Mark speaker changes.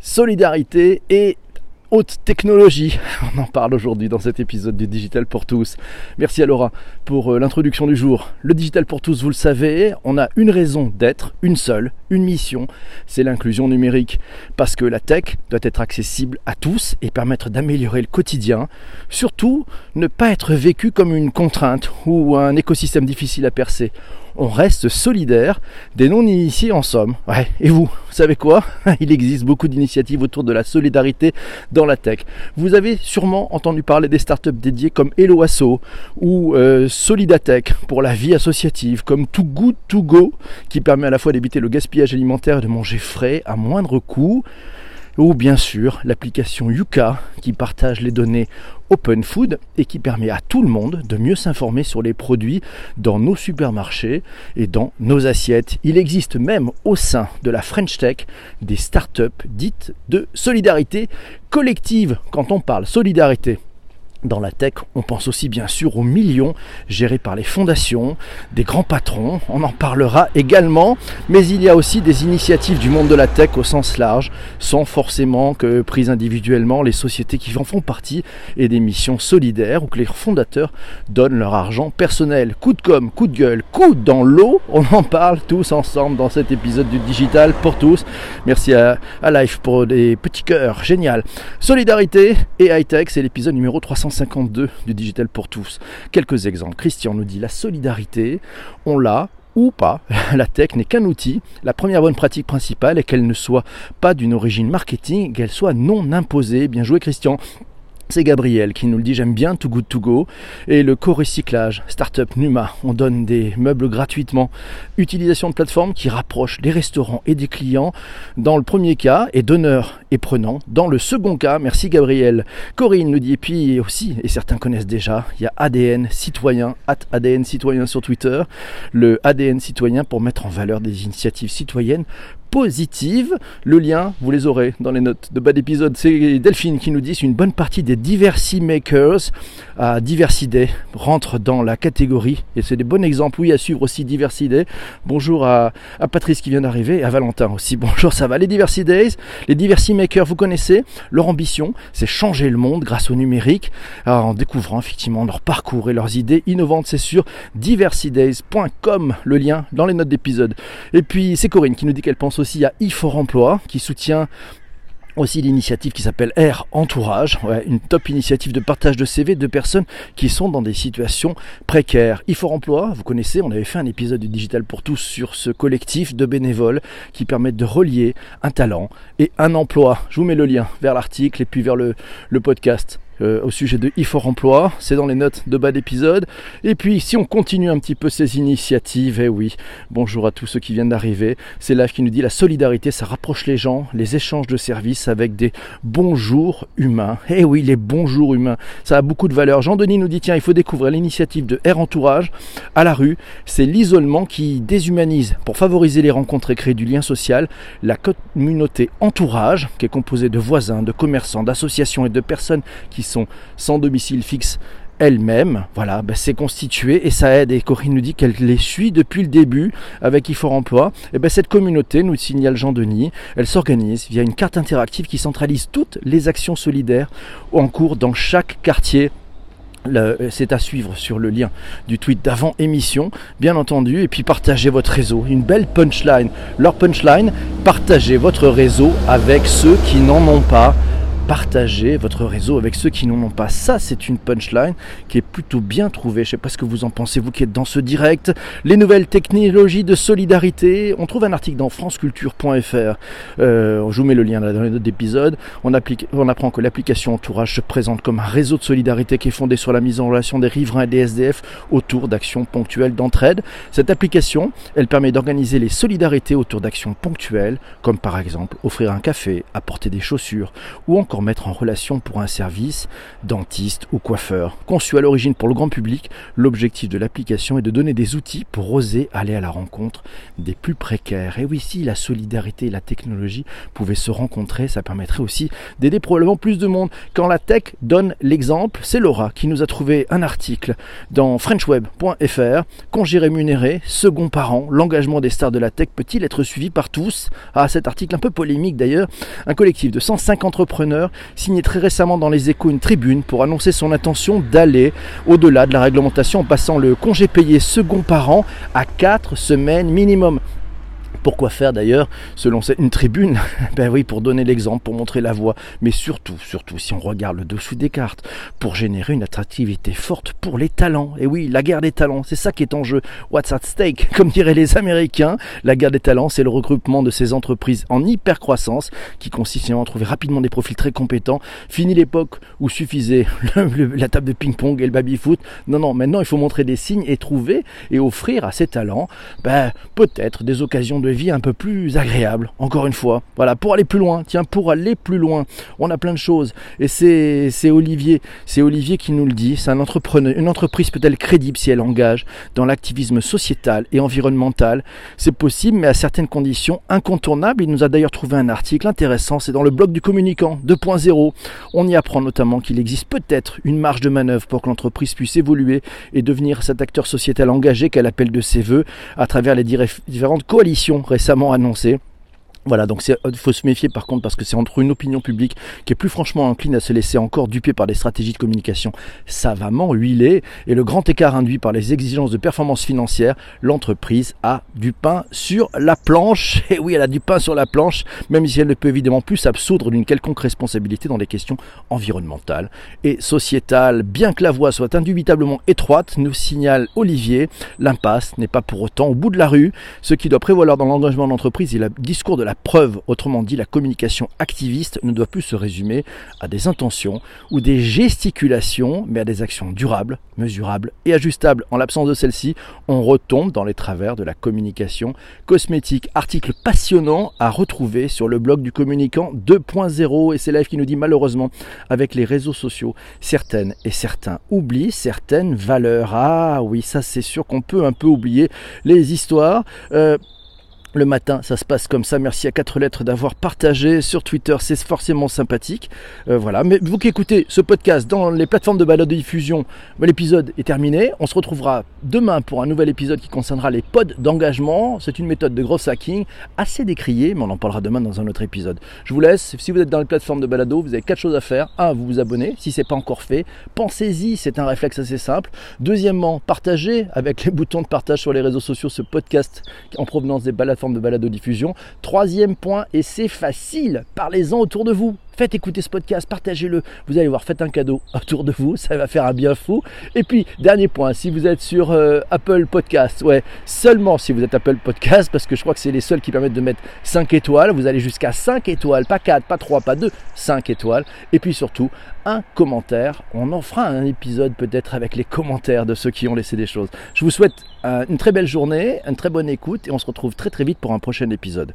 Speaker 1: solidarité et haute technologie. On en parle aujourd'hui dans cet épisode du Digital pour tous. Merci à Laura pour euh, l'introduction du jour. Le Digital pour tous, vous le savez, on a une raison d'être, une seule, une mission, c'est l'inclusion numérique. Parce que la tech doit être accessible à tous et permettre d'améliorer le quotidien. Surtout, ne pas être vécu comme une contrainte ou un écosystème difficile à percer on reste solidaire des non-initiés en somme. Et vous, vous savez quoi? Il existe beaucoup d'initiatives autour de la solidarité dans la tech. Vous avez sûrement entendu parler des startups dédiées comme Eloasso ou euh, Solidatech pour la vie associative, comme Too Good To Go qui permet à la fois d'éviter le gaspillage alimentaire et de manger frais à moindre coût ou bien sûr l'application Yuka qui partage les données Open Food et qui permet à tout le monde de mieux s'informer sur les produits dans nos supermarchés et dans nos assiettes. Il existe même au sein de la French Tech des startups dites de solidarité collective. Quand on parle solidarité dans la tech, on pense aussi bien sûr aux millions gérés par les fondations, des grands patrons, on en parlera également, mais il y a aussi des initiatives du monde de la tech au sens large, sans forcément que prises individuellement les sociétés qui en font partie et des missions solidaires où que les fondateurs donnent leur argent personnel. Coup de com, coup de gueule, coup dans l'eau, on en parle tous ensemble dans cet épisode du Digital pour tous. Merci à, à Life pour des petits cœurs, génial. Solidarité et high-tech, c'est l'épisode numéro 300 52 du Digital pour tous. Quelques exemples. Christian nous dit la solidarité, on l'a ou pas. La tech n'est qu'un outil. La première bonne pratique principale est qu'elle ne soit pas d'une origine marketing, qu'elle soit non imposée. Bien joué Christian. C'est Gabriel qui nous le dit, j'aime bien Too Good To Go et le co-recyclage, Startup Numa, on donne des meubles gratuitement. Utilisation de plateformes qui rapprochent les restaurants et des clients dans le premier cas et donneur et prenant. Dans le second cas, merci Gabriel. Corinne nous dit, et puis aussi, et certains connaissent déjà, il y a ADN citoyen, at ADN citoyen sur Twitter, le ADN citoyen pour mettre en valeur des initiatives citoyennes positive. Le lien, vous les aurez dans les notes de bas d'épisode. C'est Delphine qui nous dit une bonne partie des Diversity Makers à Diversité rentrent dans la catégorie. Et c'est des bons exemples, oui, à suivre aussi Diversité. Bonjour à, Patrice qui vient d'arriver et à Valentin aussi. Bonjour, ça va. Les Diversity Days, les Diversity Makers, vous connaissez. Leur ambition, c'est changer le monde grâce au numérique en découvrant effectivement leur parcours et leurs idées innovantes. C'est sur diversitydays.com, le lien dans les notes d'épisode. Et puis, c'est Corinne qui nous dit qu'elle pense aussi à e Emploi qui soutient aussi l'initiative qui s'appelle Air Entourage, une top initiative de partage de CV de personnes qui sont dans des situations précaires. IFOR Emploi, vous connaissez, on avait fait un épisode du Digital pour tous sur ce collectif de bénévoles qui permettent de relier un talent et un emploi. Je vous mets le lien vers l'article et puis vers le podcast. Euh, au sujet de e Emploi. C'est dans les notes de bas d'épisode. Et puis, si on continue un petit peu ces initiatives, eh oui, bonjour à tous ceux qui viennent d'arriver. C'est Live qui nous dit la solidarité, ça rapproche les gens, les échanges de services avec des bonjours humains. Eh oui, les bonjours humains, ça a beaucoup de valeur. Jean-Denis nous dit tiens, il faut découvrir l'initiative de Air Entourage à la rue. C'est l'isolement qui déshumanise pour favoriser les rencontres et créer du lien social. La communauté Entourage, qui est composée de voisins, de commerçants, d'associations et de personnes qui sont sans domicile fixe elle-même, voilà, ben, c'est constitué et ça aide. Et Corinne nous dit qu'elle les suit depuis le début avec IFOR Emploi. Et ben, cette communauté, nous signale Jean-Denis, elle s'organise via une carte interactive qui centralise toutes les actions solidaires en cours dans chaque quartier c'est à suivre sur le lien du tweet d'avant émission, bien entendu, et puis partagez votre réseau. Une belle punchline. Leur punchline, partagez votre réseau avec ceux qui n'en ont pas partager votre réseau avec ceux qui n'en ont pas. Ça, c'est une punchline qui est plutôt bien trouvée. Je ne sais pas ce que vous en pensez, vous qui êtes dans ce direct. Les nouvelles technologies de solidarité. On trouve un article dans franceculture.fr. Euh, je vous mets le lien dans les notes d'épisode. On, on apprend que l'application Entourage se présente comme un réseau de solidarité qui est fondé sur la mise en relation des riverains et des SDF autour d'actions ponctuelles d'entraide. Cette application, elle permet d'organiser les solidarités autour d'actions ponctuelles, comme par exemple offrir un café, apporter des chaussures ou encore remettre en relation pour un service, dentiste ou coiffeur. Conçu à l'origine pour le grand public, l'objectif de l'application est de donner des outils pour oser aller à la rencontre des plus précaires. Et oui, si la solidarité et la technologie pouvaient se rencontrer, ça permettrait aussi d'aider probablement plus de monde. Quand la tech donne l'exemple, c'est Laura qui nous a trouvé un article dans frenchweb.fr. Congé rémunéré, second parent, l'engagement des stars de la tech peut-il être suivi par tous? Ah, cet article un peu polémique d'ailleurs. Un collectif de 105 entrepreneurs signé très récemment dans les échos une tribune pour annoncer son intention d'aller au-delà de la réglementation en passant le congé payé second parent à 4 semaines minimum. Pourquoi faire d'ailleurs, selon une tribune Ben oui, pour donner l'exemple, pour montrer la voie, mais surtout, surtout si on regarde le dessous des cartes, pour générer une attractivité forte pour les talents. Et oui, la guerre des talents, c'est ça qui est en jeu. What's at stake Comme diraient les Américains, la guerre des talents, c'est le regroupement de ces entreprises en hyper croissance qui consiste à trouver rapidement des profils très compétents. Fini l'époque où suffisait la table de ping-pong et le baby-foot. Non, non, maintenant il faut montrer des signes et trouver et offrir à ces talents ben, peut-être des occasions de vie un peu plus agréable, encore une fois. Voilà, pour aller plus loin, tiens, pour aller plus loin, on a plein de choses. Et c'est Olivier, c'est Olivier qui nous le dit, c'est un entrepreneur, une entreprise peut-elle crédible si elle engage dans l'activisme sociétal et environnemental C'est possible, mais à certaines conditions incontournables. Il nous a d'ailleurs trouvé un article intéressant, c'est dans le blog du communicant 2.0. On y apprend notamment qu'il existe peut-être une marge de manœuvre pour que l'entreprise puisse évoluer et devenir cet acteur sociétal engagé qu'elle appelle de ses voeux à travers les différentes coalitions récemment annoncé voilà, donc il faut se méfier par contre parce que c'est entre une opinion publique qui est plus franchement incline à se laisser encore duper par des stratégies de communication savamment huilées et le grand écart induit par les exigences de performance financière, l'entreprise a du pain sur la planche. Et oui, elle a du pain sur la planche, même si elle ne peut évidemment plus s'absoudre d'une quelconque responsabilité dans les questions environnementales et sociétales. Bien que la voie soit indubitablement étroite, nous signale Olivier, l'impasse n'est pas pour autant au bout de la rue. Ce qui doit prévaloir dans l'engagement de l'entreprise et le discours de la preuve, autrement dit la communication activiste, ne doit plus se résumer à des intentions ou des gesticulations, mais à des actions durables, mesurables et ajustables. En l'absence de celle-ci, on retombe dans les travers de la communication cosmétique. Article passionnant à retrouver sur le blog du communicant 2.0 et c'est l'élève qui nous dit malheureusement avec les réseaux sociaux, certaines et certains oublient certaines valeurs. Ah oui, ça c'est sûr qu'on peut un peu oublier les histoires. Euh, le matin, ça se passe comme ça. Merci à quatre lettres d'avoir partagé sur Twitter, c'est forcément sympathique. Euh, voilà. Mais vous qui écoutez ce podcast dans les plateformes de balade de diffusion, bah, l'épisode est terminé. On se retrouvera demain pour un nouvel épisode qui concernera les pods d'engagement. C'est une méthode de gros hacking assez décriée, mais on en parlera demain dans un autre épisode. Je vous laisse. Si vous êtes dans les plateformes de balado, vous avez quatre choses à faire. Un, vous vous abonnez si c'est pas encore fait. Pensez-y, c'est un réflexe assez simple. Deuxièmement, partagez avec les boutons de partage sur les réseaux sociaux ce podcast en provenance des balades de balado-diffusion. Troisième point, et c'est facile, parlez-en autour de vous. Faites écouter ce podcast, partagez-le. Vous allez voir, faites un cadeau autour de vous, ça va faire un bien fou. Et puis, dernier point, si vous êtes sur euh, Apple Podcast, ouais, seulement si vous êtes Apple Podcast, parce que je crois que c'est les seuls qui permettent de mettre 5 étoiles. Vous allez jusqu'à 5 étoiles, pas 4, pas 3, pas 2, 5 étoiles. Et puis surtout, un commentaire. On en fera un épisode peut-être avec les commentaires de ceux qui ont laissé des choses. Je vous souhaite euh, une très belle journée, une très bonne écoute et on se retrouve très très vite pour un prochain épisode.